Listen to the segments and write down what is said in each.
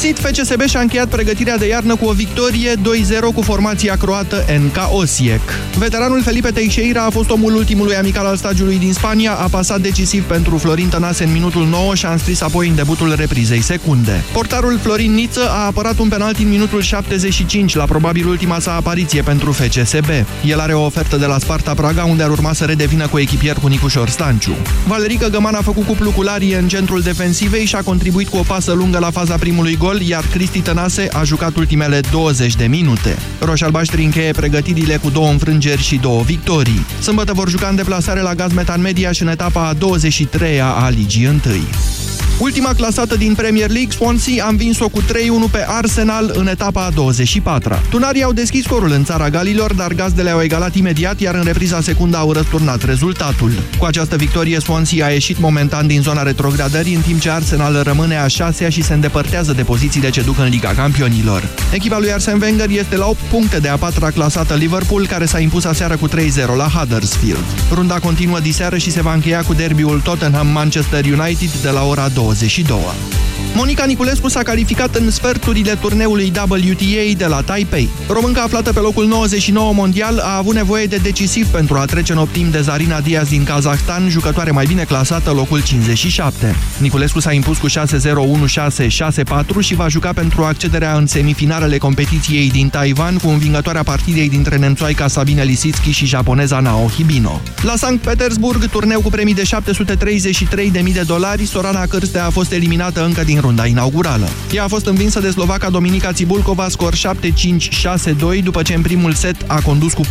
găsit! FCSB și-a încheiat pregătirea de iarnă cu o victorie 2-0 cu formația croată NK Osijek. Veteranul Felipe Teixeira a fost omul ultimului amical al stagiului din Spania, a pasat decisiv pentru Florin Tănase în minutul 9 și a înscris apoi în debutul reprizei secunde. Portarul Florin Niță a apărat un penalti în minutul 75, la probabil ultima sa apariție pentru FCSB. El are o ofertă de la Sparta Praga, unde ar urma să redevină cu echipier cu Nicușor Stanciu. Valerica Găman a făcut cuplu cu Larie în centrul defensivei și a contribuit cu o pasă lungă la faza primului gol, iar Cristi Tănase a jucat ultimele 20 de minute. Roșalbaștri încheie pregătirile cu două înfrângeri și două victorii. Sâmbătă vor juca în deplasare la Gaz Metan Media și în etapa a 23-a a Ligii 1. Ultima clasată din Premier League, Swansea, a învins-o cu 3-1 pe Arsenal în etapa a 24-a. Tunarii au deschis scorul în țara Galilor, dar gazdele au egalat imediat, iar în repriza secundă au răsturnat rezultatul. Cu această victorie, Swansea a ieșit momentan din zona retrogradării, în timp ce Arsenal rămâne a șasea și se îndepărtează de pozițiile ce duc în Liga Campionilor. Echipa lui Arsene Wenger este la 8 puncte de a patra clasată Liverpool, care s-a impus aseară cu 3-0 la Huddersfield. Runda continuă diseară și se va încheia cu derbiul Tottenham-Manchester United de la ora 2. 22 Monica Niculescu s-a calificat în sferturile turneului WTA de la Taipei. Românca aflată pe locul 99 mondial a avut nevoie de decisiv pentru a trece în optim de Zarina Diaz din Kazahstan, jucătoare mai bine clasată locul 57. Niculescu s-a impus cu 6-0, 1-6, 6-4 și va juca pentru accederea în semifinalele competiției din Taiwan cu învingătoarea partidei dintre nemțoaica Sabine Lisitski și japoneza Nao Hibino. La Sankt Petersburg, turneu cu premii de 733.000 de dolari, Sorana Cârstea a fost eliminată încă din runda inaugurală. Ea a fost învinsă de slovaca Dominica Cibulcova, scor 7-5-6-2, după ce în primul set a condus cu 4-0.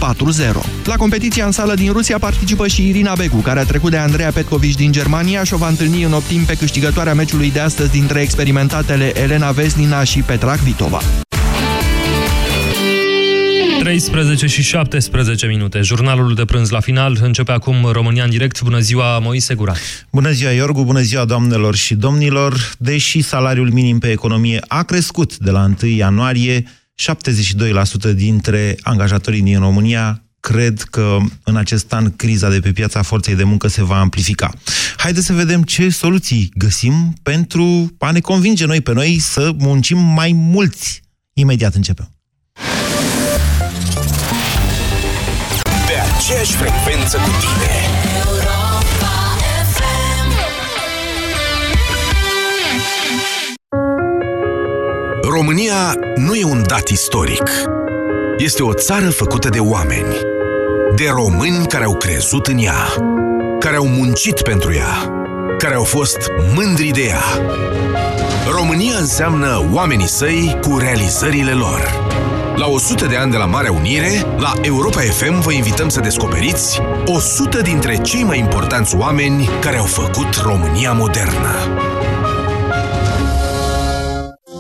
La competiția în sală din Rusia participă și Irina Begu, care a trecut de Andreea Petkovici din Germania și o va întâlni în optim pe câștigătoarea meciului de astăzi dintre experimentatele Elena Vesnina și Petra Kvitova. 13 și 17 minute. Jurnalul de prânz la final începe acum România în direct. Bună ziua, Moise Gura. Bună ziua, Iorgu, bună ziua, doamnelor și domnilor. Deși salariul minim pe economie a crescut de la 1 ianuarie, 72% dintre angajatorii din România cred că în acest an criza de pe piața forței de muncă se va amplifica. Haideți să vedem ce soluții găsim pentru a ne convinge noi pe noi să muncim mai mulți. Imediat începem. Aceeași frecvență cu tine. România nu e un dat istoric. Este o țară făcută de oameni. De români care au crezut în ea, care au muncit pentru ea, care au fost mândri de ea. România înseamnă oamenii săi cu realizările lor la 100 de ani de la Marea Unire, la Europa FM vă invităm să descoperiți 100 dintre cei mai importanți oameni care au făcut România modernă.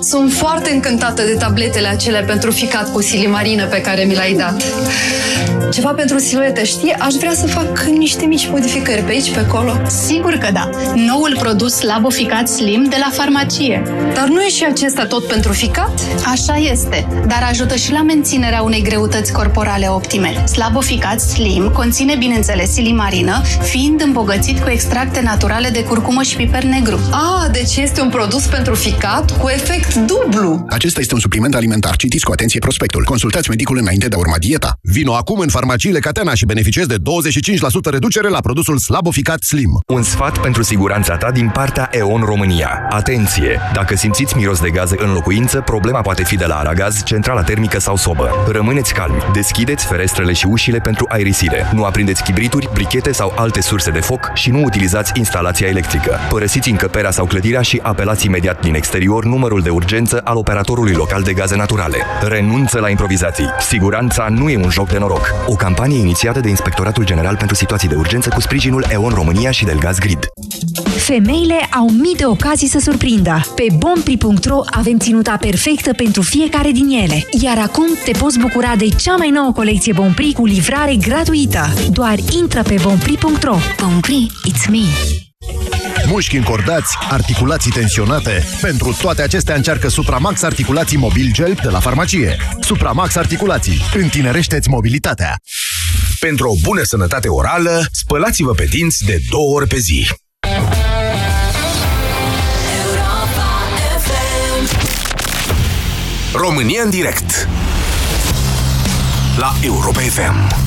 Sunt foarte încântată de tabletele acelea pentru ficat cu silimarină pe care mi l-ai dat. Ceva pentru siluete, știi? Aș vrea să fac niște mici modificări pe aici, pe acolo. Sigur că da. Noul produs Laboficat Slim de la farmacie. Dar nu e și acesta tot pentru ficat? Așa este, dar ajută și la menținerea unei greutăți corporale optime. Slaboficat Slim conține, bineînțeles, silimarină, fiind îmbogățit cu extracte naturale de curcumă și piper negru. Ah, deci este un produs pentru ficat cu efect dublu. Acesta este un supliment alimentar. Citiți cu atenție prospectul. Consultați medicul înainte de a urma dieta. Vino acum în farmaciile Catena și beneficiezi de 25% reducere la produsul Slaboficat Slim. Un sfat pentru siguranța ta din partea EON România. Atenție! Dacă simțiți miros de gaze în locuință, problema poate fi de la Aragaz, centrala termică sau sobă. Rămâneți calmi. Deschideți ferestrele și ușile pentru aerisire. Nu aprindeți chibrituri, brichete sau alte surse de foc și nu utilizați instalația electrică. Părăsiți încăperea sau clădirea și apelați imediat din exterior numărul de urgență al operatorului local de gaze naturale. Renunță la improvizații. Siguranța nu e un joc de noroc. O campanie inițiată de Inspectoratul General pentru Situații de Urgență cu sprijinul EON România și Delgaz Grid. Femeile au mii de ocazii să surprindă. Pe bompri.ro avem ținuta perfectă pentru fiecare din ele. Iar acum te poți bucura de cea mai nouă colecție Bompri cu livrare gratuită. Doar intră pe bompri.ro. Bompri, it's me! Mușchi încordați, articulații tensionate. Pentru toate acestea încearcă Supramax Articulații Mobil Gel de la farmacie. Supramax Articulații. Întinerește-ți mobilitatea. Pentru o bună sănătate orală, spălați-vă pe dinți de două ori pe zi. România în direct La Europa FM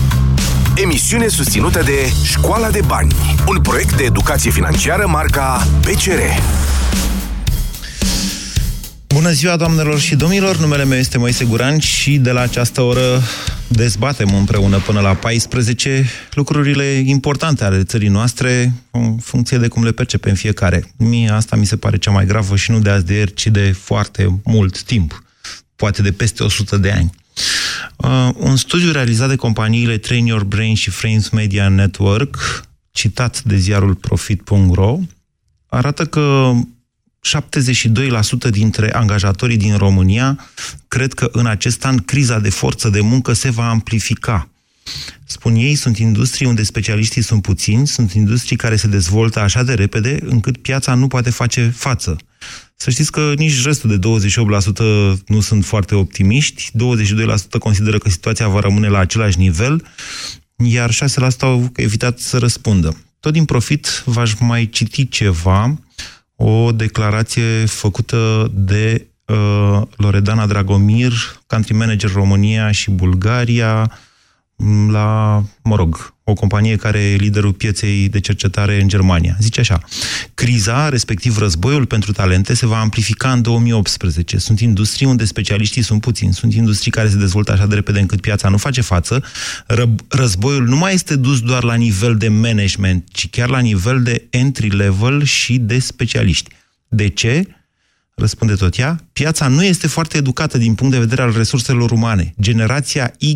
Emisiune susținută de Școala de Bani Un proiect de educație financiară marca PCR Bună ziua, doamnelor și domnilor! Numele meu este Moise Guran și de la această oră dezbatem împreună până la 14 lucrurile importante ale țării noastre în funcție de cum le percepem fiecare. Mie asta mi se pare cea mai gravă și nu de azi de ieri, ci de foarte mult timp, poate de peste 100 de ani. Uh, un studiu realizat de companiile Train Your Brain și Frames Media Network, citat de ziarul Profit.ro, arată că 72% dintre angajatorii din România cred că în acest an criza de forță de muncă se va amplifica. Spun ei, sunt industrii unde specialiștii sunt puțini, sunt industrii care se dezvoltă așa de repede încât piața nu poate face față. Să știți că nici restul de 28% nu sunt foarte optimiști, 22% consideră că situația va rămâne la același nivel, iar 6% au evitat să răspundă. Tot din profit v-aș mai citi ceva. O declarație făcută de uh, Loredana Dragomir, country manager România și Bulgaria, la, mă rog, o companie care e liderul pieței de cercetare în Germania. Zice așa, criza, respectiv războiul pentru talente, se va amplifica în 2018. Sunt industrii unde specialiștii sunt puțini, sunt industrii care se dezvoltă așa de repede încât piața nu face față. Războiul nu mai este dus doar la nivel de management, ci chiar la nivel de entry level și de specialiști. De ce? Răspunde tot ea, piața nu este foarte educată din punct de vedere al resurselor umane. Generația Y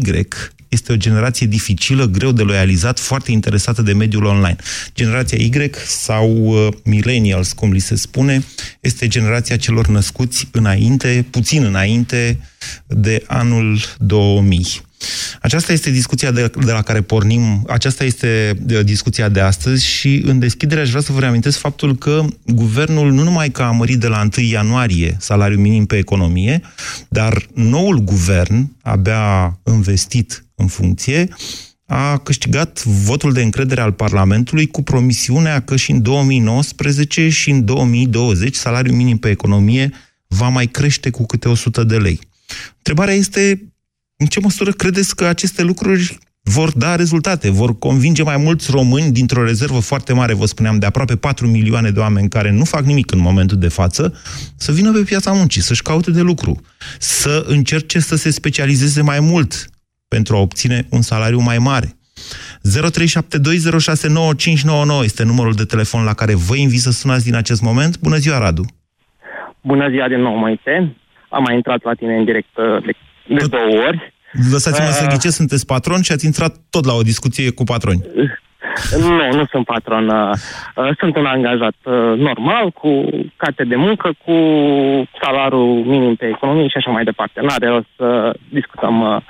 este o generație dificilă, greu de loializat, foarte interesată de mediul online. Generația Y sau uh, millennials, cum li se spune, este generația celor născuți înainte, puțin înainte de anul 2000. Aceasta este discuția de, de la care pornim, aceasta este uh, discuția de astăzi și în deschidere aș vrea să vă reamintesc faptul că guvernul nu numai că a mărit de la 1 ianuarie salariul minim pe economie, dar noul guvern, abia investit în funcție, a câștigat votul de încredere al Parlamentului cu promisiunea că și în 2019 și în 2020 salariul minim pe economie va mai crește cu câte 100 de lei. Întrebarea este în ce măsură credeți că aceste lucruri vor da rezultate, vor convinge mai mulți români dintr-o rezervă foarte mare, vă spuneam, de aproape 4 milioane de oameni care nu fac nimic în momentul de față, să vină pe piața muncii, să-și caute de lucru, să încerce să se specializeze mai mult pentru a obține un salariu mai mare. 0372069599 este numărul de telefon la care vă invit să sunați din acest moment. Bună ziua, Radu! Bună ziua din nou, Maite! Am mai intrat la tine în direct uh, de, de Tot... două ori. Lăsați-mă uh... să ghicesc, sunteți patron și ați intrat tot la o discuție cu patroni. Nu, nu sunt patron. Uh, sunt un angajat uh, normal, cu carte de muncă, cu salariul minim pe economie și așa mai departe. N-are rost să discutăm uh,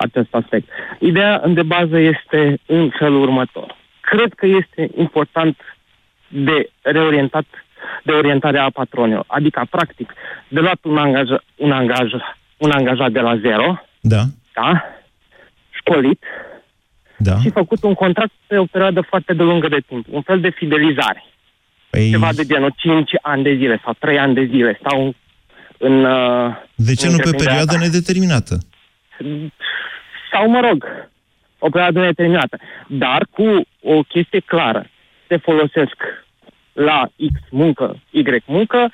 acest aspect. Ideea de bază este în felul următor. Cred că este important de reorientat de orientarea a patronilor. Adică, practic, de luat un, angaj, un, angaj, un angajat de la zero, da. Da, școlit, da. și făcut un contract pe o perioadă foarte de lungă de timp. Un fel de fidelizare. Păi... Ceva de genul 5 ani de zile sau 3 ani de zile sau în... Uh, de ce în nu pe perioadă nedeterminată? sau, mă rog, o perioadă neterminată. Dar cu o chestie clară. Te folosesc la X muncă, Y muncă,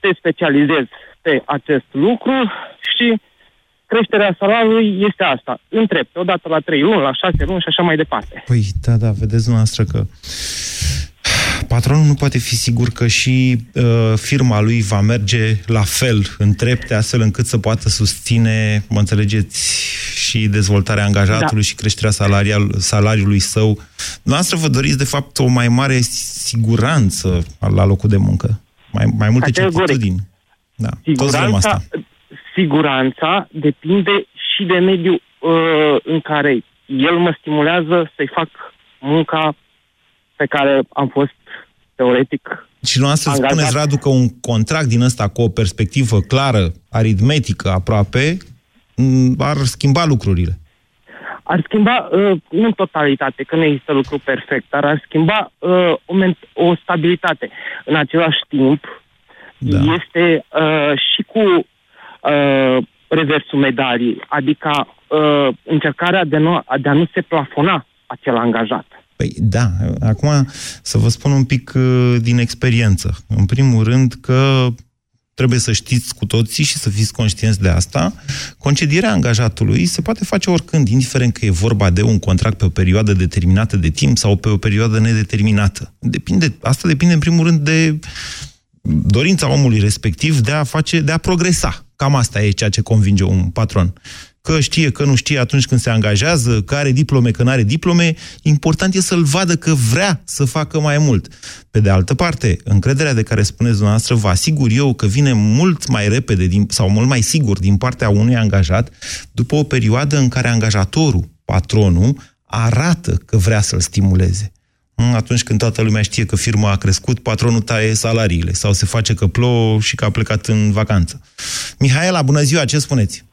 te specializezi pe acest lucru și creșterea salariului este asta. Întreb, odată la 3 luni, la 6 luni și așa mai departe. Păi, da, da, vedeți dumneavoastră că patronul nu poate fi sigur că și uh, firma lui va merge la fel în trepte, astfel încât să poată susține, mă înțelegeți, și dezvoltarea angajatului da. și creșterea salarial, salariului său. Noastră vă doriți, de fapt, o mai mare siguranță la locul de muncă, mai, mai multe certitudini. Da, siguranța, asta. siguranța depinde și de mediul uh, în care el mă stimulează să-i fac munca pe care am fost teoretic și noastră angajat. spuneți, Radu, că un contract din ăsta cu o perspectivă clară, aritmetică aproape, ar schimba lucrurile. Ar schimba, uh, nu în totalitate, că nu există lucru perfect, dar ar schimba uh, o, o stabilitate. În același timp, da. este uh, și cu uh, reversul medalii, adică uh, încercarea de, nu, de a nu se plafona acel angajat. Păi da, acum să vă spun un pic uh, din experiență. În primul rând că trebuie să știți cu toții și să fiți conștienți de asta, concedierea angajatului se poate face oricând, indiferent că e vorba de un contract pe o perioadă determinată de timp sau pe o perioadă nedeterminată. Depinde, asta depinde în primul rând de dorința omului respectiv de a face, de a progresa. Cam asta e ceea ce convinge un patron că știe, că nu știe atunci când se angajează, că are diplome, că nu are diplome, important e să-l vadă că vrea să facă mai mult. Pe de altă parte, încrederea de care spuneți dumneavoastră, vă asigur eu că vine mult mai repede din, sau mult mai sigur din partea unui angajat după o perioadă în care angajatorul, patronul, arată că vrea să-l stimuleze. Atunci când toată lumea știe că firma a crescut, patronul taie salariile sau se face că plouă și că a plecat în vacanță. Mihaela, bună ziua, ce spuneți?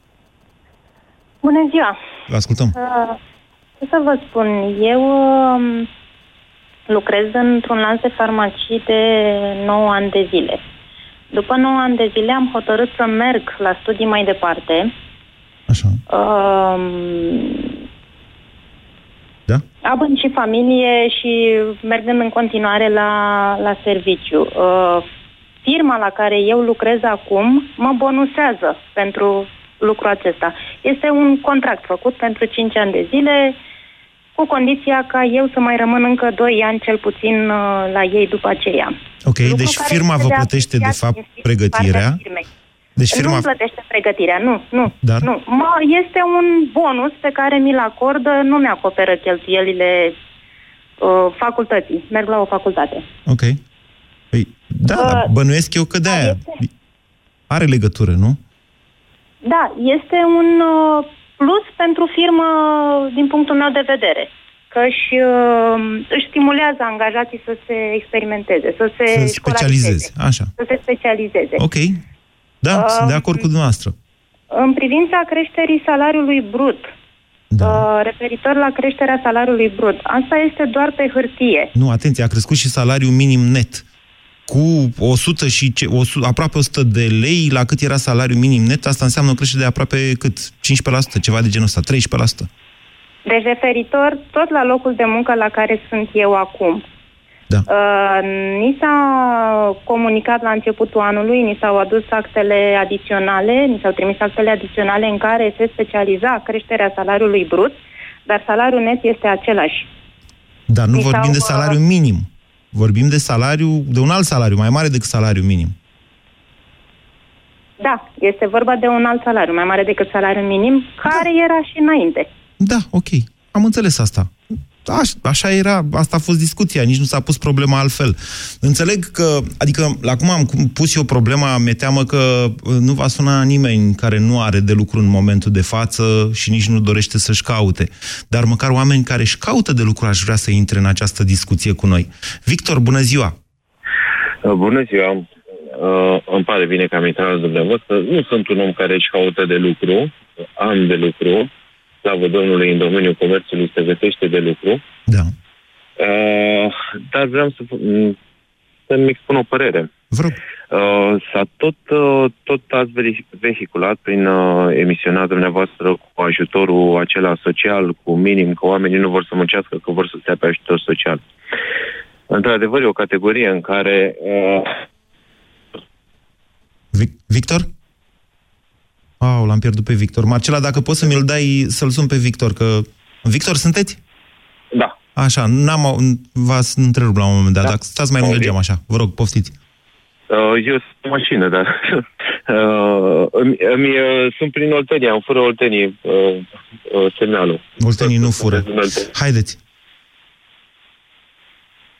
Bună ziua! Vă ascultăm. Uh, ce să vă spun, eu uh, lucrez într-un lanț de farmacii de 9 ani de zile. După 9 ani de zile am hotărât să merg la studii mai departe. Așa. Uh, da? Având și familie și mergând în continuare la, la serviciu. Uh, firma la care eu lucrez acum mă bonusează pentru lucrul acesta. Este un contract făcut pentru 5 ani de zile, cu condiția ca eu să mai rămân încă 2 ani cel puțin uh, la ei după aceea. Ok, Lucru deci firma vă plătește de fapt pregătirea. Deci firma... Nu plătește pregătirea, nu, nu. Dar? nu. Mă, este un bonus pe care mi-l acordă, nu mi-acoperă cheltuielile uh, facultății. Merg la o facultate. Ok. Păi, da, uh, bănuiesc eu că de-aia este... are legătură, nu? Da, este un uh, plus pentru firmă din punctul meu de vedere. Că își, uh, își stimulează angajații să se experimenteze, să se să specializeze. Așa. Să se specializeze. Ok. Da, uh, sunt de acord cu dumneavoastră. În privința creșterii salariului brut, da. Uh, referitor la creșterea salariului brut. Asta este doar pe hârtie. Nu, atenție, a crescut și salariul minim net cu 100 și ce, 100, aproape 100 de lei la cât era salariul minim net, asta înseamnă o creștere de aproape cât? 15%, ceva de genul ăsta, 13%. Deci referitor tot la locul de muncă la care sunt eu acum. Da. Uh, ni s-a comunicat la începutul anului, ni s-au adus actele adiționale, ni s-au trimis actele adiționale în care se specializa creșterea salariului brut, dar salariul net este același. Dar nu ni vorbim de salariu minim. Vorbim de salariu, de un alt salariu, mai mare decât salariul minim. Da, este vorba de un alt salariu, mai mare decât salariul minim, care da. era și înainte. Da, ok. Am înțeles asta. Aș, așa era, asta a fost discuția, nici nu s-a pus problema altfel. Înțeleg că, adică, la cum am pus eu problema, mi teamă că uh, nu va suna nimeni care nu are de lucru în momentul de față și nici nu dorește să-și caute. Dar măcar oameni care își caută de lucru aș vrea să intre în această discuție cu noi. Victor, bună ziua! Uh, bună ziua! Uh, îmi pare bine că am intrat la dumneavoastră. Nu sunt un om care își caută de lucru, am de lucru, slavă Domnului, în domeniul comerțului se găsește de lucru. Da. Uh, dar vreau să, să-mi expun o părere. Vreau. Uh, s-a tot, uh, tot ați vehiculat prin uh, emisiunea dumneavoastră cu ajutorul acela social, cu minim, că oamenii nu vor să muncească, că vor să stea pe ajutor social. Într-adevăr, e o categorie în care... Uh... Victor? Au, l-am pierdut pe Victor. Marcela, dacă poți să mi-l dai, să-l sun pe Victor, că... Victor, sunteți? Da. Așa, n-am, v-ați întrerupt la un moment dat, da. dacă stați mai lungă geam așa. Vă rog, poftiți. Uh, eu sunt în mașină, dar uh, îmi, îmi, uh, sunt prin Oltenia, îmi fură Oltenii uh, uh, semnalul. Oltenii nu fură. Haideți.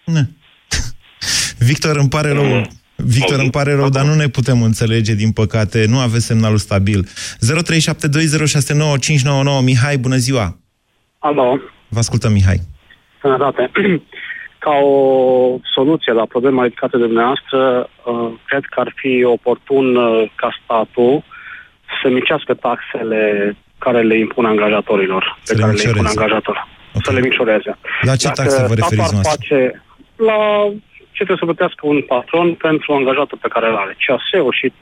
Ne. Victor, îmi pare rău. Victor, îmi pare rău, dar nu ne putem înțelege, din păcate. Nu aveți semnalul stabil. 0372069599. Mihai, bună ziua! Alo. Vă ascultăm, Mihai. Sănătate. Ca o soluție la problema ridicată de dumneavoastră, uh, cred că ar fi oportun uh, ca statul să micească taxele care le impun angajatorilor, să pe care le impun angajatorilor. Okay. Să le micșoreze. La ce taxe vă referiți noastră? Face la ce trebuie să plătească un patron pentru angajatul pe care îl are. CAS-ul și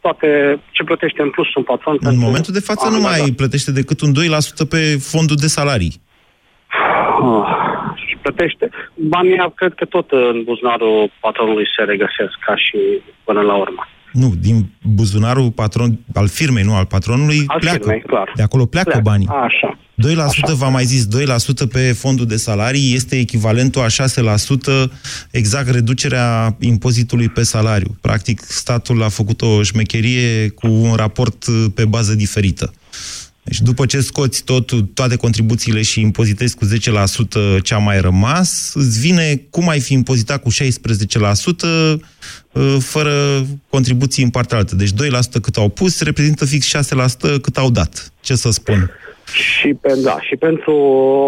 toate, ce plătește în plus un patron. În momentul de față nu mai plătește decât un 2% pe fondul de salarii. Ah, și plătește. Banii, cred că tot în buzunarul patronului se regăsesc ca și până la urmă. Nu, din buzunarul patron, al firmei, nu al patronului, Al pleacă. firmei, clar. De acolo pleacă, Pleacă. banii. Așa. 2%, v-am mai zis, 2% pe fondul de salarii este echivalentul a 6% exact reducerea impozitului pe salariu. Practic, statul a făcut o șmecherie cu un raport uh, pe bază diferită. Deci după ce scoți tot, toate contribuțiile și impozitezi cu 10% ce a mai rămas, îți vine cum ai fi impozitat cu 16% uh, fără contribuții în partea altă. Deci 2% cât au pus reprezintă fix 6% cât au dat. Ce să spun? Și, pe, da, și pentru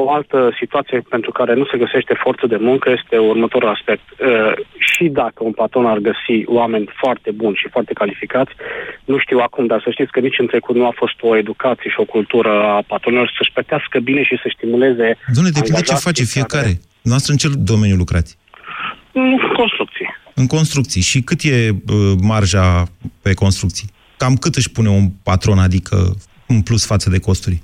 o altă situație pentru care nu se găsește forță de muncă este următorul aspect. Uh, și dacă un patron ar găsi oameni foarte buni și foarte calificați, nu știu acum, dar să știți că nici în trecut nu a fost o educație și o cultură a patronilor să-și plătească bine și să stimuleze Dom'le, depinde ce angajații face care- fiecare. Noastră în ce domeniu lucrați? În construcții. În construcții. Și cât e uh, marja pe construcții? Cam cât își pune un patron, adică în plus față de costuri?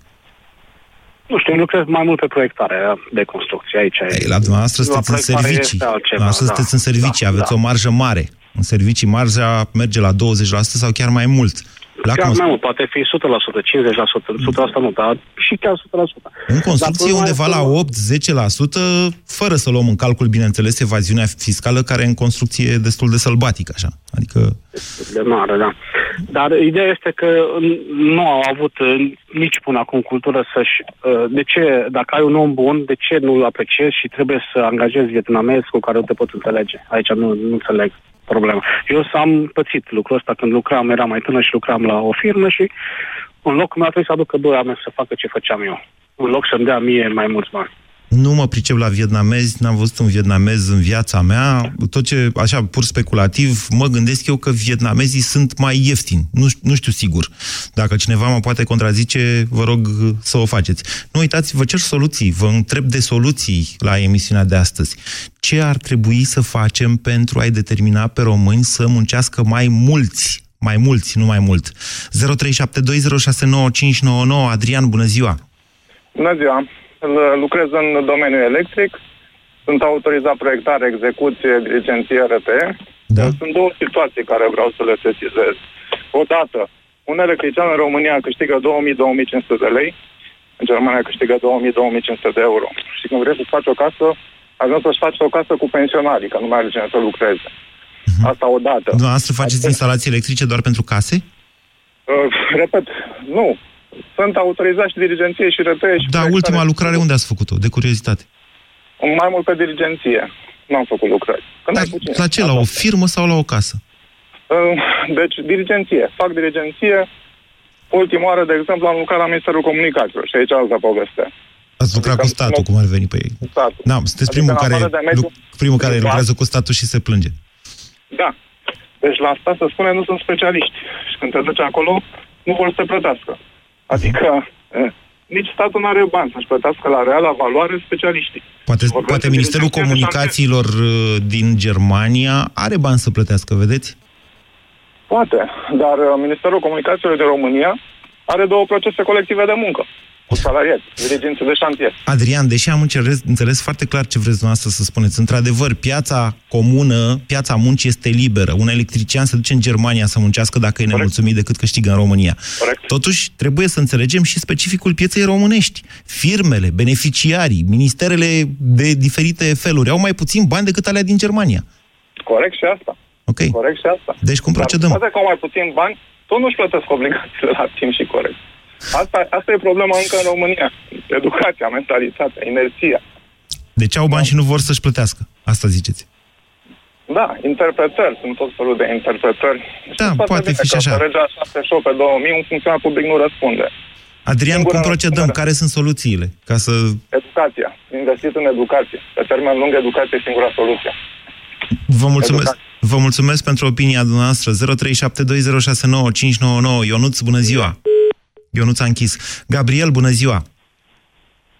Nu știu, lucrez mai mult pe proiectare de construcție aici. Ei, la dumneavoastră La sunteți în proiectare servicii. este altceva, Dumneavoastră da. sunteți în servicii, Da, aveți da. o marjă mare. În servicii marja merge la 20% sau chiar mai mult. La Chiar cons- mai mult, poate fi 100%, 50%, 100% nu, dar și chiar 100%. În construcție Dar undeva la 8-10%, fără să luăm în calcul, bineînțeles, evaziunea fiscală, care e în construcție e destul de sălbatică, așa. Adică, de mare, da. Dar ideea este că nu au avut uh, nici până acum cultură să-și... uh, De ce, dacă ai un om bun, de ce nu-l apreciezi și trebuie să angajezi vietnamezi cu care nu te poți înțelege? Aici nu, nu înțeleg problema. Eu am pățit lucrul ăsta când lucram, eram mai tânăr și lucram la o firmă și în loc mi-a trebuit să aducă doi oameni să facă ce făceam eu. În loc să-mi dea mie mai mulți bani. Nu mă pricep la vietnamezi, n-am văzut un vietnamez în viața mea. Tot ce, așa, pur speculativ, mă gândesc eu că vietnamezii sunt mai ieftini. Nu, ș- nu știu sigur. Dacă cineva mă poate contrazice, vă rog să o faceți. Nu uitați, vă cer soluții, vă întreb de soluții la emisiunea de astăzi. Ce ar trebui să facem pentru a-i determina pe români să muncească mai mulți? Mai mulți, nu mai mult. 0372069599 Adrian, bună ziua! Bună ziua! L- Lucrez în domeniul electric. Sunt autorizat proiectare, execuție, dirigenție RT. Da. Sunt două situații care vreau să le sesizez. Odată, un electrician în România câștigă 2000-2500 de lei, în Germania câștigă 2000-2500 de euro. Și când vrei să-ți faci o casă, ajungi să-și faci o casă cu pensionarii, că nu mai are cine să lucreze. Asta odată. Dumneavoastră faceți instalații electrice doar pentru case? Uh, repet, nu. Sunt autorizat și dirigenție și RT și Da, ultima lucrare unde ați făcut-o? De curiozitate. Mai mult pe dirigenție. Nu am făcut lucrări. Când ai puțin. La ce? La o firmă sau la o casă? Uh, Deci, dirigenție. Fac dirigenție. Ultima oară, de exemplu, am lucrat la Ministerul Comunicațiilor și aici altă poveste. Ați lucrat cu statul, cum ar veni pe ei. Statul. Da, sunteți Adică primul în care, afară de mediul lu- primul care privat. lucrează cu statul și se plânge. Da. Deci la asta se spune nu sunt specialiști. Și când te duci acolo, nu vor să te plătească. Adică eh, nici statul nu are bani să-și plătească la reala valoare specialiștii. Poate, Vorbesc poate de Ministerul dirigenție de Comunicațiilor uh, din Germania are bani să plătească, vedeți? Poate, dar uh, Ministerul Comunicațiilor din România are două procese colective de muncă cu salariați, dirigenții de șantier. Adrian, deși am înțeles, înțeles foarte clar ce vreți dumneavoastră să spuneți, într-adevăr, piața comună, piața muncii este liberă. Un electrician se duce în Germania să muncească dacă e nemulțumit decât câștigă în România. Corect. Totuși, trebuie să înțelegem și specificul pieței românești. Firmele, beneficiarii, ministerele de diferite feluri au mai puțin bani decât alea din Germania. Corect și asta. Ok. Corect și asta. Deci cum procedăm? Dar poate că au mai puțin bani, tot nu-și plătesc obligațiile la timp și corect. Asta, asta e problema încă în România. Educația, mentalitatea, inerția. De ce au bani și nu vor să-și plătească? Asta ziceți. Da, interpretări, sunt tot felul de interpretări. Da, Știți foarte poate bine fi și că așa. pe legea 78 pe 2000, un funcționar public nu răspunde. Adrian, Singura cum procedăm? răspundere. Care sunt soluțiile? Ca să... Educația. Investit în educație. Pe termen lung, educație e singura soluție. Vă mulțumesc, vă mulțumesc pentru opinia dumneavoastră. 0372069599. Ionuț, bună ziua! Ionuț a închis. Gabriel, bună ziua!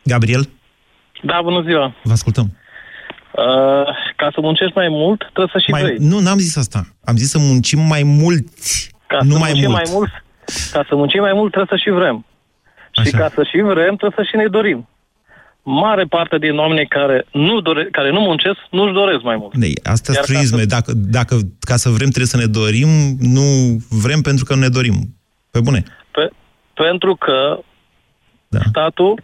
Gabriel, Da, bună ziua. vă ascultăm. Uh, ca să muncești mai mult, trebuie să și Mai, vrei. nu, n-am zis asta. Am zis să muncim mai mulți. Ca Nu să mai muncim mult. mai mult, ca să muncim mai mult trebuie să și vrem. Și ca să și vrem, trebuie să și ne dorim. Mare parte din oamenii care nu, dore, care nu muncesc, nu-și doresc mai mult. Nei, asta Iar sunt ca truisme. Dacă, dacă, ca să vrem, trebuie să ne dorim, nu vrem pentru că nu ne dorim. Pe bune. Pe, pentru că da. statul,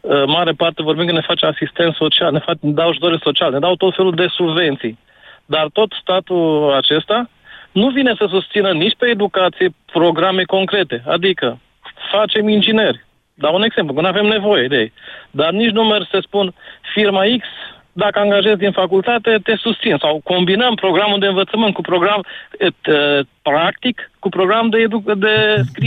uh, mare parte vorbim că ne face asistent social, ne, fac, ne dau ajutoare social, ne dau tot felul de subvenții. Dar tot statul acesta nu vine să susțină nici pe educație programe concrete. Adică facem ingineri. Dau un exemplu, că nu avem nevoie de ei. Dar nici nu merg să spun firma X, dacă angajezi din facultate, te susțin. Sau combinăm programul de învățământ cu program et, uh, practic, cu program de, edu- de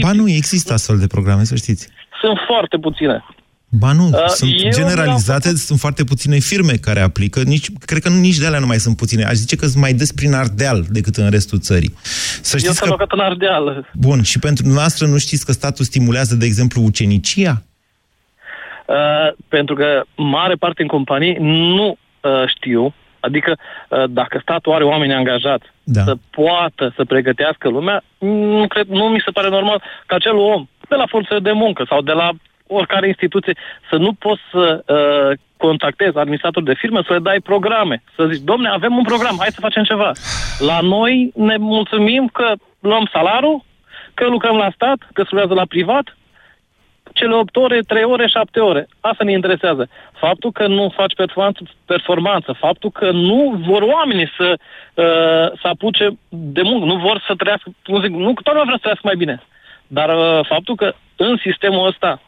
Ba nu, există astfel de programe, să știți. Sunt foarte puține. Ba nu, Uh, sunt eu generalizate, sunt foarte puține firme care aplică, nici, cred că nici de alea nu mai sunt puține. Aș zice că sunt mai des prin Ardeal decât în restul țării. Să Eu știți sunt că... locat în Ardeal. Bun, și pentru noastră nu știți că statul stimulează, de exemplu, ucenicia? Uh, pentru că mare parte din companii nu uh, știu, adică uh, dacă statul are oameni angajați da. să poată să pregătească lumea, nu, cred, nu mi se pare normal ca acel om de la forță de muncă sau de la oricare instituție să nu poți să uh, contactezi administrator de firmă, să le dai programe, să zici, domne, avem un program, hai să facem ceva. La noi ne mulțumim că luăm salarul, că lucrăm la stat, că se lucrează la privat, cele 8 ore, 3 ore, 7 ore. Asta ne interesează. Faptul că nu faci performanță, performanță faptul că nu vor oamenii să, uh, să apuce de muncă, nu vor să trăiască, cum zic, nu, toată lumea vrea să trăiască mai bine. Dar uh, faptul că în sistemul ăsta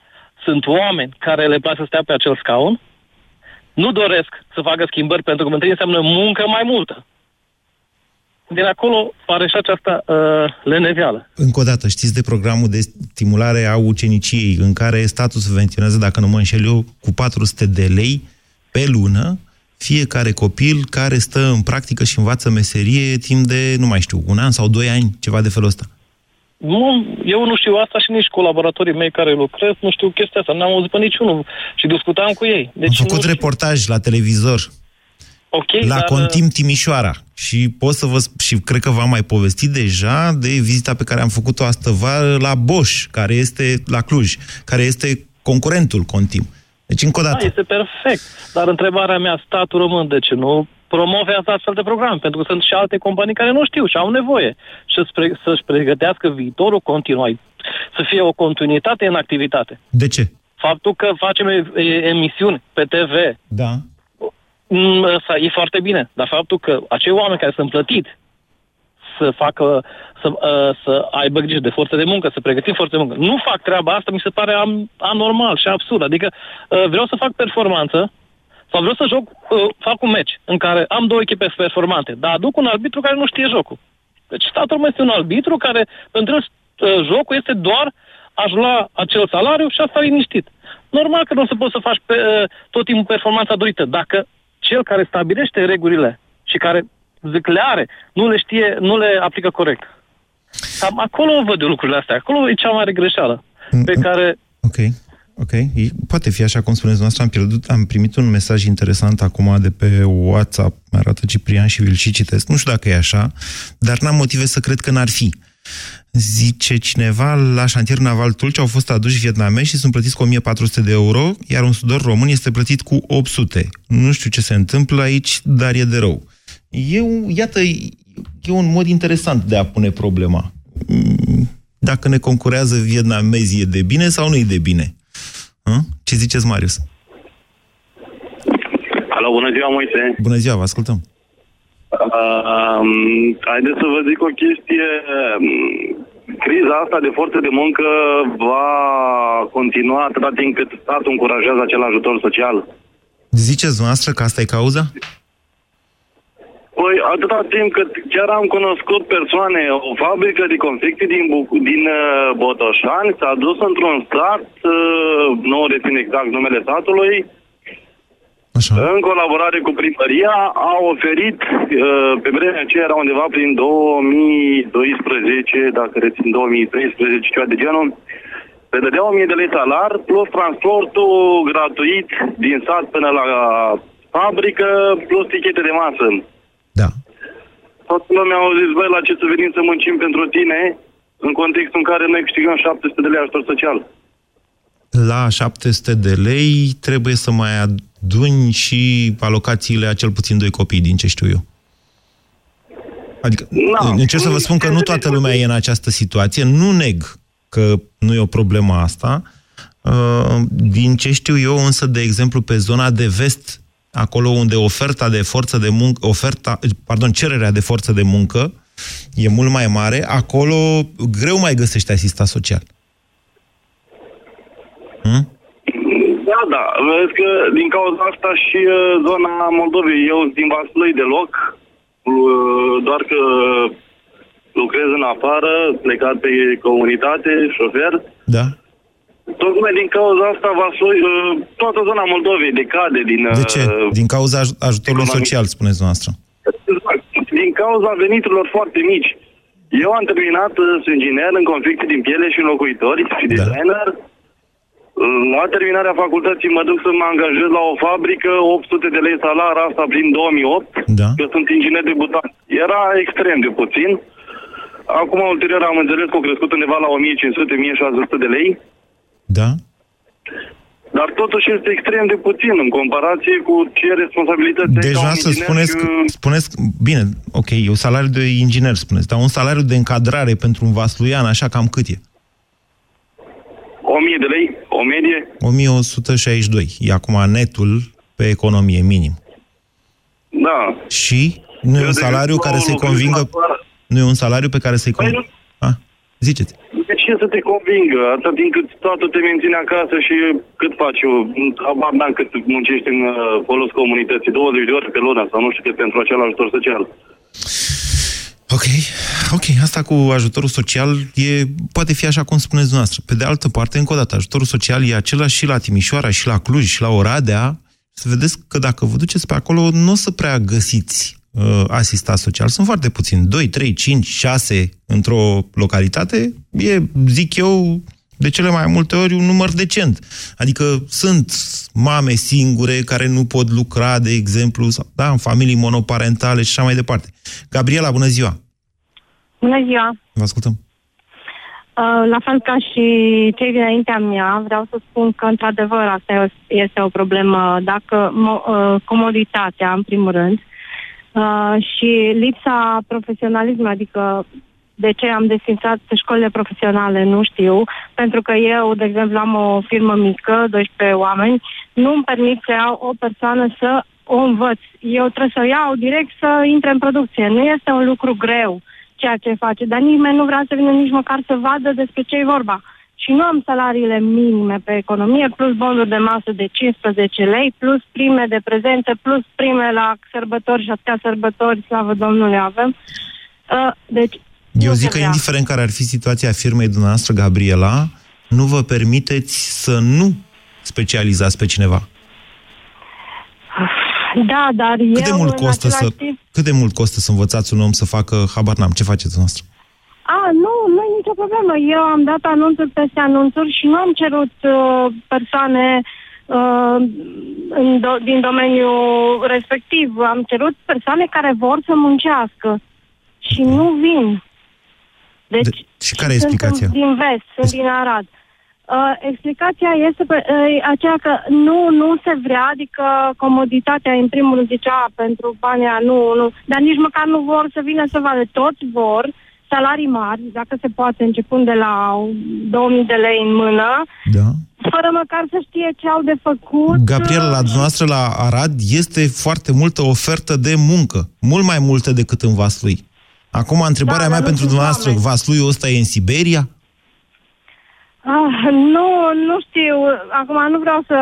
sunt oameni care le place să stea pe acel scaun, nu doresc să facă schimbări pentru că pentru înseamnă muncă mai multă. Din acolo pare și această uh, leneveală. Încă o dată, știți de programul de stimulare a uceniciei, în care statul subvenționează, dacă nu mă înșel eu, cu 400 de lei pe lună, fiecare copil care stă în practică și învață meserie timp de, nu mai știu, un an sau doi ani, ceva de felul ăsta. Nu, eu nu știu asta și nici colaboratorii mei care lucrez nu știu chestia asta. N-am auzit pe niciunul și discutam cu ei. Deci Am făcut nu știu. reportaj la televizor, Ok, la dar, Contim Timișoara. Și pot să vă sp- și cred că v-am mai povestit deja de vizita pe care am făcut-o astă vară la Bosch, care este la Cluj, care este concurentul Contim. Deci, încă o dată, Da, este perfect. Dar întrebarea mea, statul român, de ce nu promovează astfel de program? Pentru că sunt și alte companii care nu știu și au nevoie să-și, pre- să-și pregătească viitorul continuu, să fie o continuitate în activitate. de ce? Faptul că facem e- e- emisiuni pe TV, Da. Mm, Asta e foarte bine, dar faptul că acei oameni care sunt plătiți să facă, să, uh, să aibă grijă de forță de muncă, să pregătim forță de muncă, nu fac treaba asta, mi se pare am, anormal și absurd. Adică uh, vreau să fac performanță sau vreau să joc, uh, fac un meci în care am două echipe performante, dar aduc un arbitru care nu știe jocul. Deci statul român este un arbitru care pentru el uh, jocul este doar aș lua acel salariu și asta liniștit. Normal că nu o să poți să faci pe, uh, tot timpul performanța dorită. Dacă cel care stabilește regulile și care zic le are, nu le știe, nu le aplică corect. Cam acolo văd eu lucrurile astea. Acolo e cea mare greșeală pe care Ok, ok. E- Poate fi așa cum spuneți noastră. Am, pierdut, am primit un mesaj interesant acum de pe WhatsApp, mi arată Ciprian și vi-l și citesc. Nu știu dacă e așa, dar n-am motive să cred că n-ar fi. Zice cineva, la șantier naval Tulcea au fost aduși vietnamezi și sunt plătiți cu 1400 de euro, iar un sudor român este plătit cu 800. Nu știu ce se întâmplă aici, dar e de rău. Eu, iată, e un mod interesant de a pune problema. Mm, Dacă ne concurează vietnamezii, e de bine sau nu e de bine? Hă? Ce ziceți, Marius? Alo, bună ziua, Moise. Bună ziua, vă ascultăm. Uh, haideți să vă zic o chestie. Um, Criza asta de forță de muncă va continua atâta timp cât statul încurajează acel ajutor social. Ziceți noastră că asta e cauza? Păi, atâta timp cât chiar am cunoscut persoane, o fabrică de confecții din, Buc- din uh, Botoșani s-a dus într-un stat, uh, nu rețin exact numele satului, Așa. în colaborare cu primăria, a oferit, uh, pe vremea aceea era undeva prin 2012, dacă rețin 2013, ceva de genul, le dădea 1000 de lei salar, plus transportul gratuit din sat până la fabrică, plus tichete de masă. Da. Toată lumea au zis, băi, la ce să venim să muncim pentru tine? în contextul în care noi câștigăm 700 de lei ajutor social. La 700 de lei trebuie să mai aduni și alocațiile a cel puțin doi copii, din ce știu eu. Adică, Da. încerc să vă spun că nu toată lumea e în această situație. Nu neg că nu e o problemă asta. Uh, Din ce știu eu, însă, de exemplu, pe zona de vest, acolo unde oferta de forță de muncă, oferta, pardon, cererea de forță de muncă e mult mai mare, acolo greu mai găsești asistat social. Hmm? Da, da. Vezi că din cauza asta și uh, zona Moldovei, eu sunt din Vaslui deloc, uh, doar că lucrez în afară, plecat pe comunitate, șofer. Da. Tocmai din cauza asta Vaslui, uh, toată zona Moldovei decade din... De ce? uh, Din cauza aj- ajutorului economie. social, spuneți noastră. Exact. Din cauza veniturilor foarte mici. Eu am terminat, uh, sunt inginer în conflicte din piele și înlocuitori și designer. La terminarea facultății mă duc să mă angajez la o fabrică, 800 de lei salar, asta prin 2008, da. că sunt inginer debutant. Era extrem de puțin. Acum, ulterior, am înțeles că au crescut undeva la 1500-1600 de lei, Da? dar totuși este extrem de puțin în comparație cu ce responsabilități ai Deci ca un vreau să inginer spuneți, și- că, spuneți, bine, ok, e un salariu de inginer, spuneți, dar un salariu de încadrare pentru un vasluian, așa cam cât e? 1000 de lei, o medie. 1162. E acum netul pe economie minim. Da. Și nu e un salariu care să-i convingă... Nu e un salariu pe care să-i convingă... Ah, ziceți. De ce să te convingă? Atât timp cât statul te menține acasă și cât faci eu? Abar n-am cât muncești în uh, folos comunității. 20 de ore pe lună sau nu știu cât pentru acel ajutor social. Ok, ok, asta cu ajutorul social e, poate fi așa cum spuneți dumneavoastră. Pe de altă parte, încă o dată, ajutorul social e același și la Timișoara, și la Cluj, și la Oradea. Să vedeți că dacă vă duceți pe acolo, nu o să prea găsiți uh, asistat social. Sunt foarte puțini, 2, 3, 5, 6 într-o localitate. E, zic eu, de cele mai multe ori un număr decent. Adică sunt mame singure care nu pot lucra, de exemplu, sau, da, în familii monoparentale și așa mai departe. Gabriela, bună ziua! Bună ziua! Vă ascultăm. Uh, La fel ca și cei dinaintea mea, vreau să spun că, într-adevăr, asta e o- este o problemă. Dacă mo- uh, comoditatea, în primul rând, uh, și lipsa profesionalismului, adică de ce am desfințat școlile profesionale, nu știu, pentru că eu, de exemplu, am o firmă mică, 12 oameni, nu îmi permit să iau o persoană să o învăț. Eu trebuie să o iau direct să intre în producție. Nu este un lucru greu ceea ce face, dar nimeni nu vrea să vină nici măcar să vadă despre ce e vorba. Și nu am salariile minime pe economie, plus bonuri de masă de 15 lei, plus prime de prezență, plus prime la sărbători și atâtea sărbători, slavă Domnului, avem. Uh, deci, Eu nu zic se că vrea. indiferent care ar fi situația firmei dumneavoastră, Gabriela, nu vă permiteți să nu specializați pe cineva. Da, dar Cât eu de mult în costă să, același timp... cât de mult costă să învățați un om să facă habar n-am, ce faceți dumneavoastră? A, nu, nu e nicio problemă. Eu am dat anunțuri peste anunțuri și nu am cerut uh, persoane uh, în do- din domeniul respectiv. Am cerut persoane care vor să muncească și nu vin. Deci, De, și care e sunt explicația? din vest, sunt din Arad. Uh, explicația este pe, uh, aceea că nu, nu se vrea, adică comoditatea, în primul rând zicea, pentru banii aia, nu, nu, dar nici măcar nu vor să vină să vadă. Toți vor salarii mari, dacă se poate, începând de la 2000 de lei în mână, Da. fără măcar să știe ce au de făcut. Gabriela, la dumneavoastră la Arad este foarte multă ofertă de muncă, mult mai multă decât în Vaslui. Acum, întrebarea Da, mea dar nu pentru sunt dumneavoastră, Vasluiul ăsta e în Siberia? Ah, nu, nu știu. Acum nu vreau să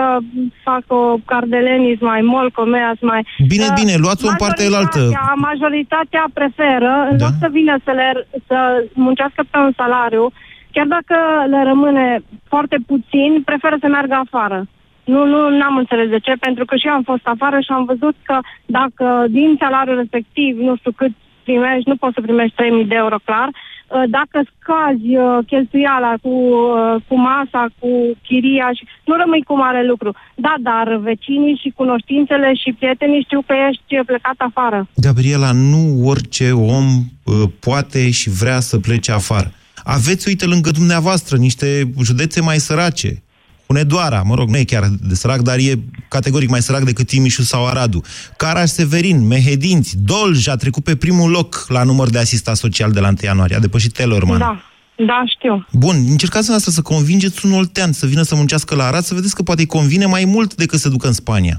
fac o cardelenis mai mol, comeas mai... Bine, Ah, bine, luați-o în partea elaltă. majoritatea- Majoritatea preferă, în Da. loc să vină să, le, să muncească pe un salariu, chiar dacă le rămâne foarte puțin, preferă să meargă afară. Nu, nu, n-am înțeles de ce, pentru că și eu am fost afară și am văzut că dacă din salariul respectiv, nu știu cât primești, nu poți să primești 3.000 de euro, clar, Uh, dacă scazi uh, cheltuiala cu, uh, cu masa, cu chiria și nu rămâi cu mare lucru. Da, dar vecinii și cunoștințele și prietenii știu că ești plecat afară. Gabriela, nu orice om uh, poate și vrea să plece afară. Aveți, uite, lângă dumneavoastră niște județe mai sărace. Hunedoara, mă rog, nu e chiar de sărac, dar e categoric mai sărac decât Timișu sau Aradu. Caraș-Severin, Mehedinți, Dolj a trecut pe primul loc la număr de asistat social de la 1 ianuarie, a depășit Telorman. Da, da, știu. Bun, încercați asta să convingeți un oltean să vină să muncească la Arad, să vedeți că poate îi convine mai mult decât să ducă în Spania.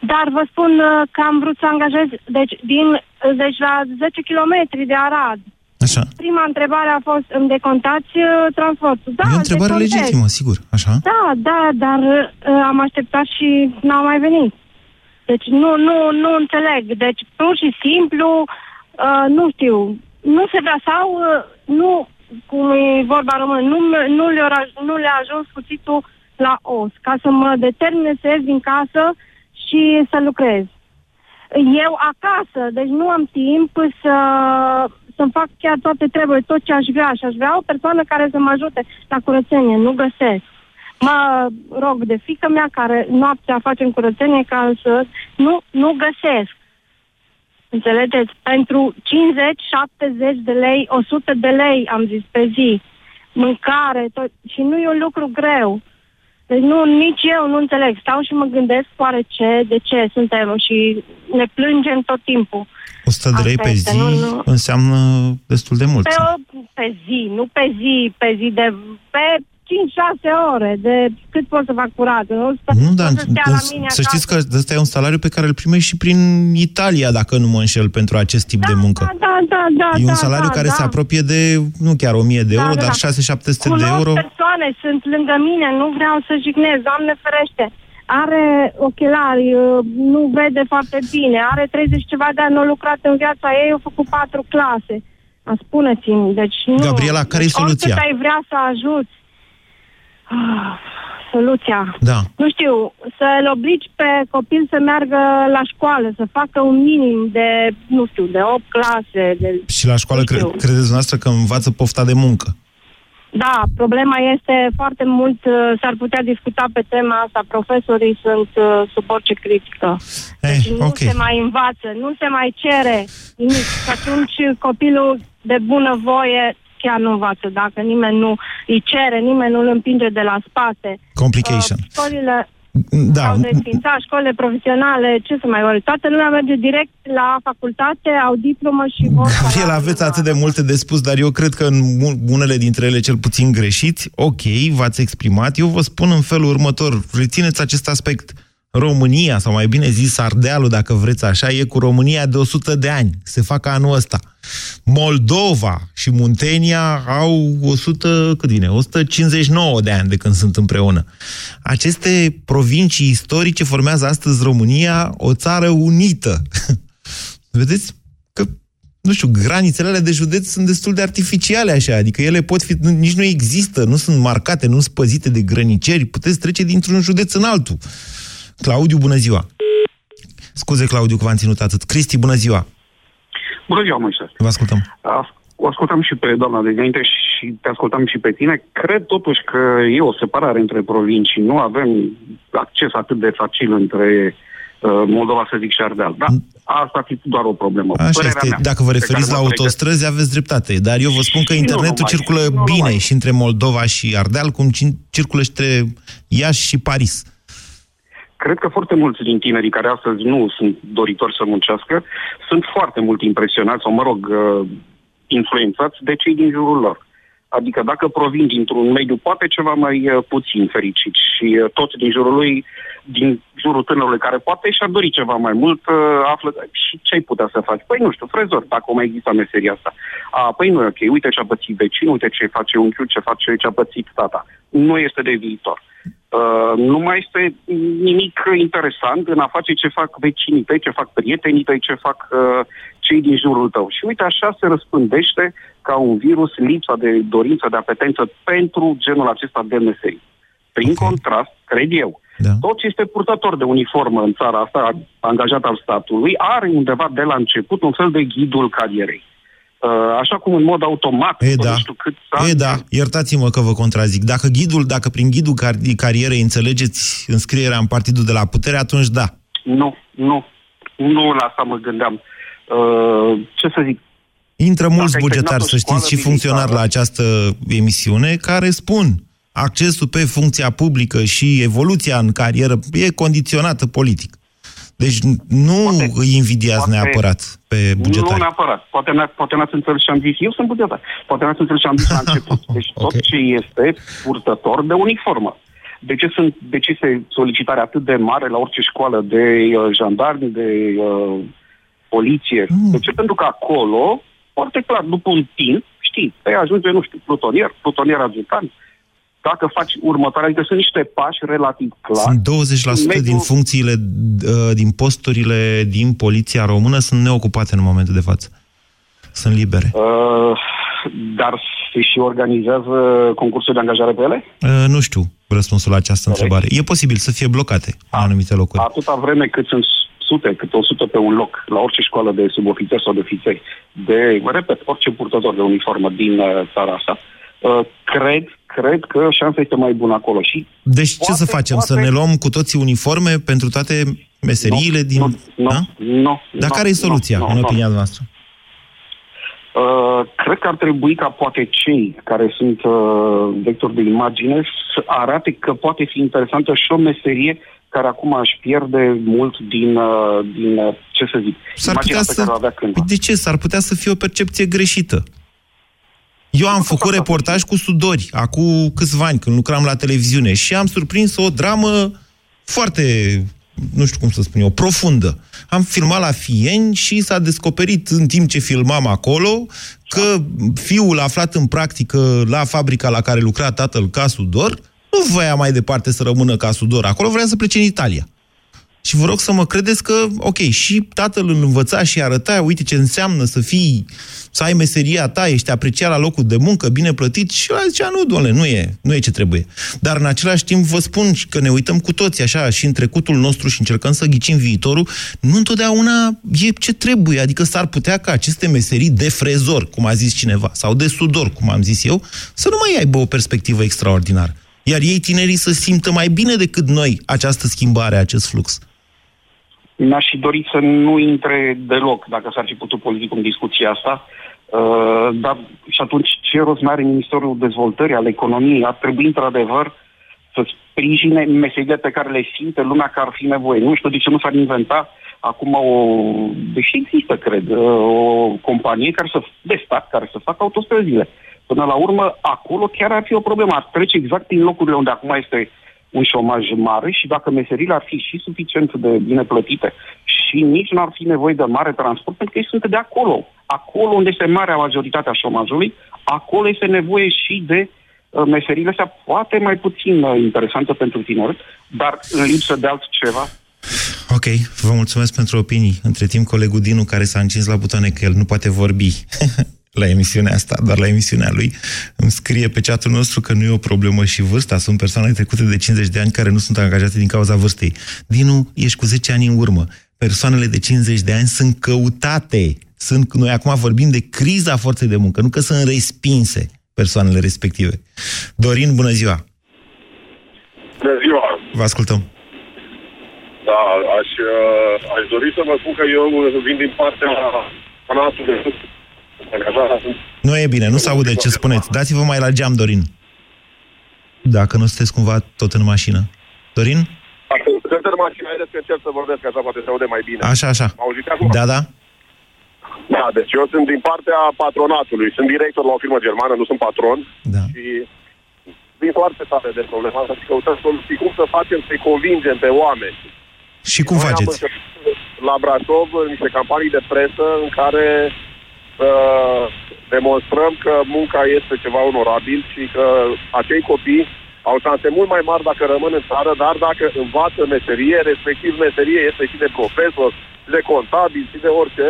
Dar vă spun uh, că am vrut să angajez, deci, din, uh, deci la 10 km de Arad. Așa. Prima întrebare a fost, îmi decontați uh, transportul? Da, e o întrebare decontez. legitimă, sigur, așa? Da, da, dar uh, am așteptat și n-au mai venit. Deci nu, nu, nu înțeleg. Deci pur și simplu, uh, nu știu, nu se vrea sau uh, nu, cum e vorba română, nu, nu, le-a, nu le-a ajuns cuțitul la os, ca să mă determine să ies din casă și să lucrez. Eu acasă, deci nu am timp să, să-mi fac chiar toate treburile, tot ce aș vrea și aș vrea o persoană care să mă ajute la curățenie, nu găsesc. Mă rog de fică mea care noaptea face în curățenie ca să... Nu, nu găsesc. Înțelegeți? Pentru 50, 70 de lei, 100 de lei, am zis, pe zi. Mâncare, tot. Și nu e un lucru greu. Deci nu, nici eu nu înțeleg. Stau și mă gândesc oare ce, de ce suntem și ne plângem tot timpul. 100 de lei Asta pe este, zi nu, nu. înseamnă destul de mult. Pe, o, pe zi, nu pe zi, pe zi de... Pe 5-6 ore, de cât pot să fac curat. Nu, Nu, dar să stea la mine să acasă. știți că ăsta e un salariu pe care îl primești și prin Italia, dacă nu mă înșel, pentru acest tip de muncă. Da, da, da, da. e un da, salariu da, care da. se apropie de, nu chiar 1000 de Da, euro, da, dar da. 6-700 de Cunosc euro. persoane, sunt lângă mine, nu vreau să jignesc, Doamne ferește. Are ochelari, uh, nu vede foarte bine, are 30 ceva de ani, nu a lucrat în viața ei, a făcut patru clase. A, Spuneți-mi, deci nu... Gabriela, care e soluția? Oricât ai vrea să ajuți. Ah, Soluția. Da. Nu știu, să-l obligi pe copil să meargă la școală, să facă un minim de, nu știu, de 8 clase, de Și la școală cre- știu. credeți dumneavoastră că învață pofta de muncă. Da, problema este foarte mult, uh, s-ar putea discuta pe tema asta, profesorii sunt uh, sub orice critică. Deci Eh, nu ok. se mai învață, nu se mai cere nimic. Și atunci copilul de bună voie chiar nu învață, dacă nimeni nu îi cere, nimeni nu îl împinge de la spate. Complication. Uh, școlile Da, au desfințat, școlile profesionale, ce să mai vorbim? Toată lumea merge direct la facultate, au diplomă și vor... Gabriela, aveți atât de multe de spus, dar eu cred că în mu- unele dintre ele cel puțin greșiți. Ok, v-ați exprimat. Eu vă spun în felul următor. Rețineți acest aspect. România, sau mai bine zis Ardealul, dacă vreți așa, e cu România de 100 de ani. Se fac anul ăsta. Moldova și Muntenia au 100, cât vine, 159 de ani de când sunt împreună. Aceste provincii istorice formează astăzi România o țară unită. Vedeți că, nu știu, granițele alea de județ sunt destul de artificiale așa, adică ele pot fi, nu- nici nu există, nu sunt marcate, nu sunt păzite de grăniceri, puteți trece dintr-un județ în altul. Claudiu, bună ziua! Scuze, Claudiu, că v-am ținut atât. Cristi, bună ziua! Bună ziua, Moise. Vă ascultăm. As- O ascultam și pe doamna de dinainte și te ascultam și pe tine. Cred totuși că e o separare între provincii. Nu avem acces atât de facil între uh, Moldova, să zic, și Ardeal. Da, asta ar fi doar o problemă. Așa Părerea este. mea, Dacă vă pe referiți care la mă pregătesc. autostrăzi, aveți dreptate. Dar eu vă spun că Și nu internetul numai, circulă nu bine numai. și între Moldova și Ardeal, cum cin- circulă și între Iași și Paris. Cred că foarte mulți din tinerii care astăzi nu sunt doritori să muncească sunt foarte mult impresionați, sau mă rog, uh, influențați de cei din jurul lor. Adică dacă provin dintr-un mediu poate ceva mai uh, puțin fericit și uh, toți din jurul lui, din jurul tânărului care poate și-ar dori ceva mai mult, uh, află și ce ai putea să faci? Păi nu știu, frezor, dacă o mai exista meseria asta. A, păi nu e ok, uite ce a pățit vecinul, uite ce face unchiul, ce face, ce a pățit tata. Nu este de viitor. Uh, nu mai este nimic interesant în a face ce fac vecinii tăi, ce fac prietenii tăi, ce fac uh, cei din jurul tău. Și uite, așa se răspândește ca un virus lipsa de dorință, de apetență pentru genul acesta de meserii. Prin okay. contrast, cred eu, da. tot ce este purtător de uniformă în țara asta, angajat al statului, are undeva de la început un fel de ghidul carierei. Uh, așa cum în mod automat, E, după da. nu știu cât E, da, iertați-mă că vă contrazic. Dacă, ghidul, dacă prin ghidul car- carierei înțelegeți înscrierea în partidul de la putere, atunci da. Nu, nu. Nu la asta mă gândeam. Uh, ce să zic? Intră mulți ai bugetari, terminat o să știți, și școală funcționari la militară- această emisiune, care spun accesul pe funcția publică și evoluția în carieră e condiționată politic. Deci nu îi invidiați poate- neapărat pe Nu bugetari. neapărat. Poate, n- poate n-ați înțeles ce am zis. Eu sunt bugetar. Poate n-ați înțeles ce am zis la început. Deci tot ce este purtător de uniformă. De ce, sunt, de ce este solicitarea atât de mare la orice școală de uh, jandarmi, de uh, poliție? Mm. De ce? Pentru că acolo, foarte clar, după un timp, știi, pe ajunge, nu știu, plutonier, plutonier adjutant. Dacă faci următoarea, adică sunt niște pași relativ clari. Sunt 20% Mediul- din funcțiile, uh, din posturile din poliția română sunt neocupate în momentul de față. Sunt libere. Uh, dar se și organizează concursuri de angajare pe ele? Uh, Nu știu răspunsul la această întrebare. E posibil să fie blocate în anumite locuri. Atâta vreme cât sunt sute, cât 100 pe un loc, la orice școală de subofițeri sau de ofițeri, de, mă repet, orice purtător de uniformă din uh, țara asta, uh, cred, cred că șansa este mai bună acolo. Și Deci ce Poate- să facem? Să poate- ne luăm cu toții uniforme pentru toate meseriile din... nu, Da? nu, Dar nu, care e nu, soluția, nu, în nu. opinia noastră? Uh, cred că ar trebui ca poate cei care sunt uh, vectori de imagine să arate că poate fi interesantă și o meserie care acum își pierde mult din, uh, din uh, ce să zic, S-ar imaginea putea pe care o să... avea cândva. De ce? S-ar putea să fie o percepție greșită. Eu am făcut reportaj cu sudori, acum câțiva ani, când lucram la televiziune, și am surprins o dramă foarte, nu știu cum să spun eu, profundă. Am filmat la Fieni și s-a descoperit în timp ce filmam acolo că fiul aflat în practică la fabrica la care lucra tatăl ca sudor nu voia mai departe să rămână ca sudor. Acolo vrea să plece în Italia. Și vă rog să mă credeți că, ok, și tatăl îl învăța și arăta, uite ce înseamnă să fii, să ai meseria ta, ești apreciat la locul de muncă, bine plătit, și ăla zicea, nu, doamne, nu e, nu e ce trebuie. Dar în același timp vă spun că ne uităm cu toții așa și în trecutul nostru și încercăm să ghicim viitorul, nu întotdeauna e ce trebuie, adică s-ar putea ca aceste meserii de frezor, cum a zis cineva, sau de sudor, cum am zis eu, să nu mai aibă o perspectivă extraordinară. Iar ei, tinerii, să simtă mai bine decât noi această schimbare, acest flux. Mi-aș fi dorit să nu intre deloc, dacă s-ar fi putut politic în discuția asta. Uh, dar și atunci ce rost mai are Ministerul Dezvoltării, al Economiei? Ar trebui într-adevăr să sprijine meserile pe care le simte lumea că ar fi nevoie. Nu știu de ce nu s-ar inventa acum o, deși există, cred, uh, o companie care să, de stat care să facă autostrăzile. Până la urmă, acolo chiar ar fi o problemă. Ar trece exact din locurile unde acum este un șomaj mare și dacă meserile ar fi și suficient de bine plătite și nici n-ar fi nevoie de mare transport, pentru că ei sunt de acolo. Acolo unde este marea majoritatea șomajului, acolo este nevoie și de uh, meserile astea poate mai puțin uh, interesante pentru tineri, dar în lipsă de altceva, Ok, vă mulțumesc pentru opinii. Între timp, colegul Dinu, care s-a încins la butoane că el nu poate vorbi la emisiunea asta, dar la emisiunea lui, îmi scrie pe chatul nostru că nu e o problemă și vârsta. Sunt persoane trecute de 50 de ani care nu sunt angajate din cauza vârstei. Dinu, ești cu 10 ani în urmă. Persoanele de 50 de ani sunt căutate. Sunt, noi acum vorbim de criza forței de muncă, nu că sunt respinse persoanele respective. Dorin, bună ziua! Bună ziua! Vă ascultăm. Da, aș, uh, aș dori să vă spun că eu vin din partea fanatului de angajarea sunt Nu e bine, nu se aude ce spuneți. Dați-vă mai la geam, Dorin. Dacă nu sunteți cumva tot în mașină. Dorin? Dacă sunt în mașină, haideți că încerc să vorbesc, așa poate se aude mai bine. Așa, așa. M auziți acum? Da, da. Da, deci eu sunt din partea patronatului. Sunt director la o firmă germană, nu sunt patron. Da. Și vin foarte tare de problema asta și căutăm soluții. Cum să facem să-i convingem pe oameni? Și cum Noi am faceți? început la Brașov niște campanii de presă în care uh, demonstrăm că munca este ceva onorabil și că acei copii au șanse mult mai mari dacă rămân în țară, dar dacă învață meserie, respectiv meserie este și de profesor, și de contabil, și de orice,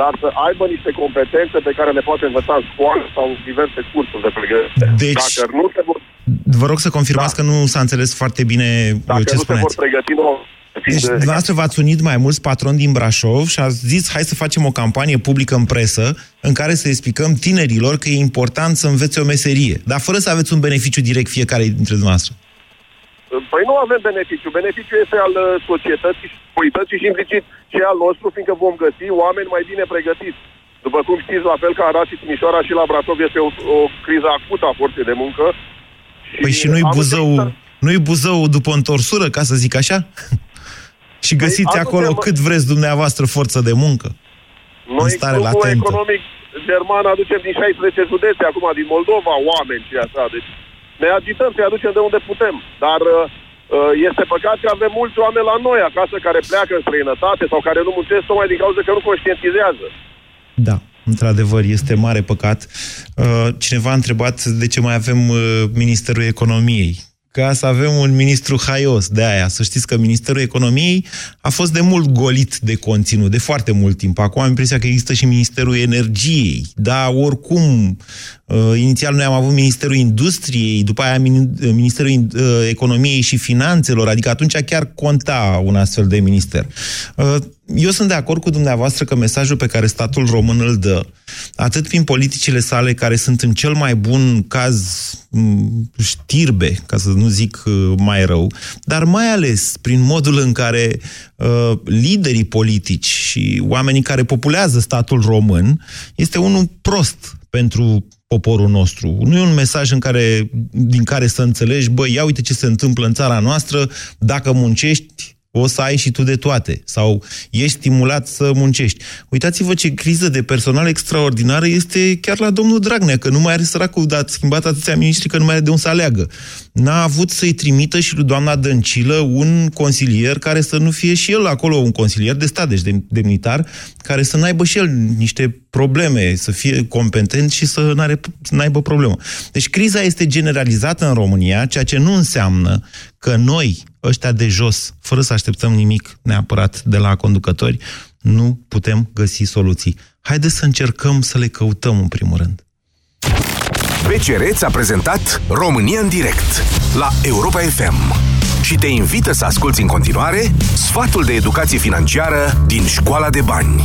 dar să aibă niște competențe pe care le poate învăța în școală sau în diverse cursuri de pregătire. Deci- Dacă nu se vor, Vă rog să confirmați că nu s-a înțeles foarte bine Da. dacă ce nu se vor spuneți. pregăti nouă, Deci, dumneavoastră v-ați unit mai mulți patroni din Brașov și ați zis, hai să facem o campanie publică în presă în care să explicăm tinerilor că e important să învețe o meserie, dar fără să aveți un beneficiu direct fiecare dintre dumneavoastră. Păi nu avem beneficiu. Beneficiul este al uh, societății, comunității și implicit și al nostru, fiindcă vom găsi oameni mai bine pregătiți. După cum știți, la fel ca Arad și Timișoara și la Brașov este o, o criză acută a forței de muncă. Păi și nu-i am Buzău, înțeles- nu-i Buzău după întorsură, ca să zic așa? Și găsiți Păi, acolo aducem- cât vreți dumneavoastră forță de muncă. Noi, în stare grupul latentă. economic german, aducem din 16 județe, acum din Moldova, oameni și așa. Deci ne agităm să-i aducem de unde putem. Dar uh, este păcat că avem mulți oameni la noi acasă care pleacă în străinătate sau care nu muncesc tocmai din cauza că nu conștientizează. Da, într-adevăr, este mare păcat. Uh, Cineva a întrebat de ce mai avem uh, Ministerul Economiei. Ca să avem un ministru haios de aia. Să știți că Ministerul Economiei a fost de mult golit de conținut, de foarte mult timp. Acum am impresia că există și Ministerul Energiei. Da, oricum, uh, inițial noi am avut Ministerul Industriei, după aia Min- Ministerul uh, Economiei și Finanțelor, adică atunci chiar conta un astfel de minister. Uh, eu sunt de acord cu dumneavoastră că mesajul pe care statul român îl dă, atât prin politicile sale, care sunt în cel mai bun caz m, știrbe, ca să nu zic uh, mai rău, dar mai ales prin modul în care uh, liderii politici și oamenii care populează statul român este unul prost pentru poporul nostru. Nu e un mesaj în care, din care să înțelegi, băi, ia uite ce se întâmplă în țara noastră, dacă muncești, o să ai și tu de toate. Sau ești stimulat să muncești. Uitați-vă ce criză de personal extraordinară este chiar la domnul Dragnea, că nu mai are săracul, dar a schimbat atâția miniștri că nu mai are de unde să aleagă. N-a avut să-i trimită și lui doamna Dăncilă un consilier care să nu fie și el acolo un consilier de stat, deci de, demnitar, care să n-aibă și el niște probleme, să fie competent și să n-are, să n-aibă problemă. Deci criza este generalizată în România, ceea ce nu înseamnă că noi, ăștia de jos, fără să așteptăm nimic neapărat de la conducători, nu putem găsi soluții. Haideți să încercăm să le căutăm în primul rând. BCR ți-a prezentat România în direct la Europa FM și te invită să asculti în continuare sfatul de educație financiară din Școala de Bani.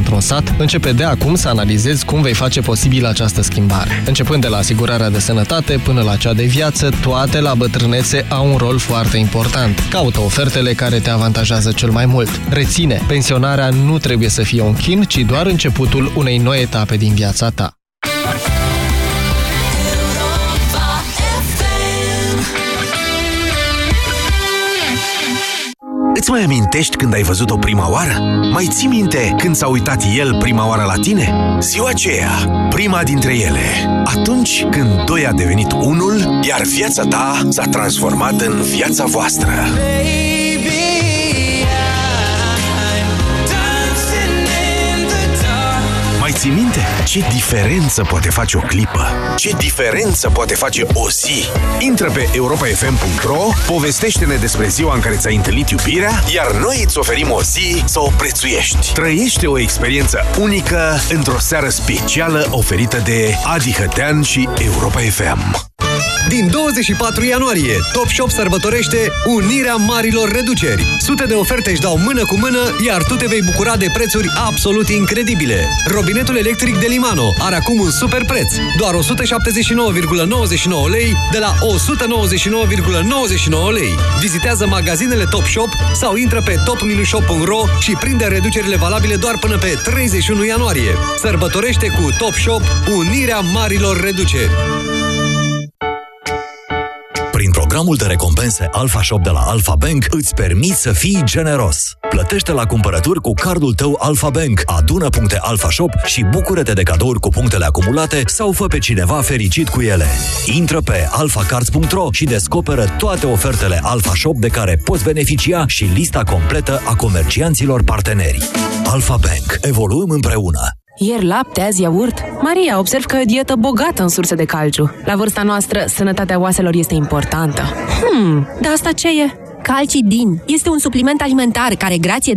într-un sat, începe de acum să analizezi cum vei face posibil această schimbare. Începând de la asigurarea de sănătate până la cea de viață, toate la bătrânețe au un rol foarte important. Caută ofertele care te avantajează cel mai mult. Reține, pensionarea nu trebuie să fie un chin, ci doar începutul unei noi etape din viața ta. Îți mai amintești când ai văzut-o prima oară? Mai ții minte când s-a uitat el prima oară la tine? Ziua aceea, prima dintre ele. Atunci când doi a devenit unul, iar viața ta s-a transformat în viața voastră. Mai Ce diferență poate face o clipă? Ce diferență poate face o zi? Intră pe europafm.ro, povestește-ne despre ziua în care ți-ai întâlnit iubirea, iar noi îți oferim o zi să o prețuiești. Trăiește o experiență unică într-o seară specială oferită de Adi Hătean și Europa FM. Din 24 ianuarie, Top Shop sărbătorește unirea marilor reduceri. Sute de oferte își dau mână cu mână, iar tu te vei bucura de prețuri absolut incredibile. Robinetul electric de Limano are acum un super preț. Doar 179,99 lei de la 199,99 lei. Vizitează magazinele Top Shop sau intră pe top-shop.ro și prinde reducerile valabile doar până pe 31 ianuarie. Sărbătorește cu Top Shop unirea marilor reduceri. Prin programul de recompense Alpha Shop de la Alpha Bank îți permiți să fii generos. Plătește la cumpărături cu cardul tău Alpha Bank, adună puncte Alpha Shop și bucură-te de cadouri cu punctele acumulate sau fă pe cineva fericit cu ele. Intră pe alphacards.ro și descoperă toate ofertele Alpha Shop de care poți beneficia și lista completă a comercianților parteneri. Alpha Bank. Evoluăm împreună. Ieri lapte, azi iaurt. Maria, observ că e o dietă bogată în surse de calciu. La vârsta noastră, sănătatea oaselor este importantă. Hmm, dar asta ce e? Calcidin este un supliment alimentar care, grație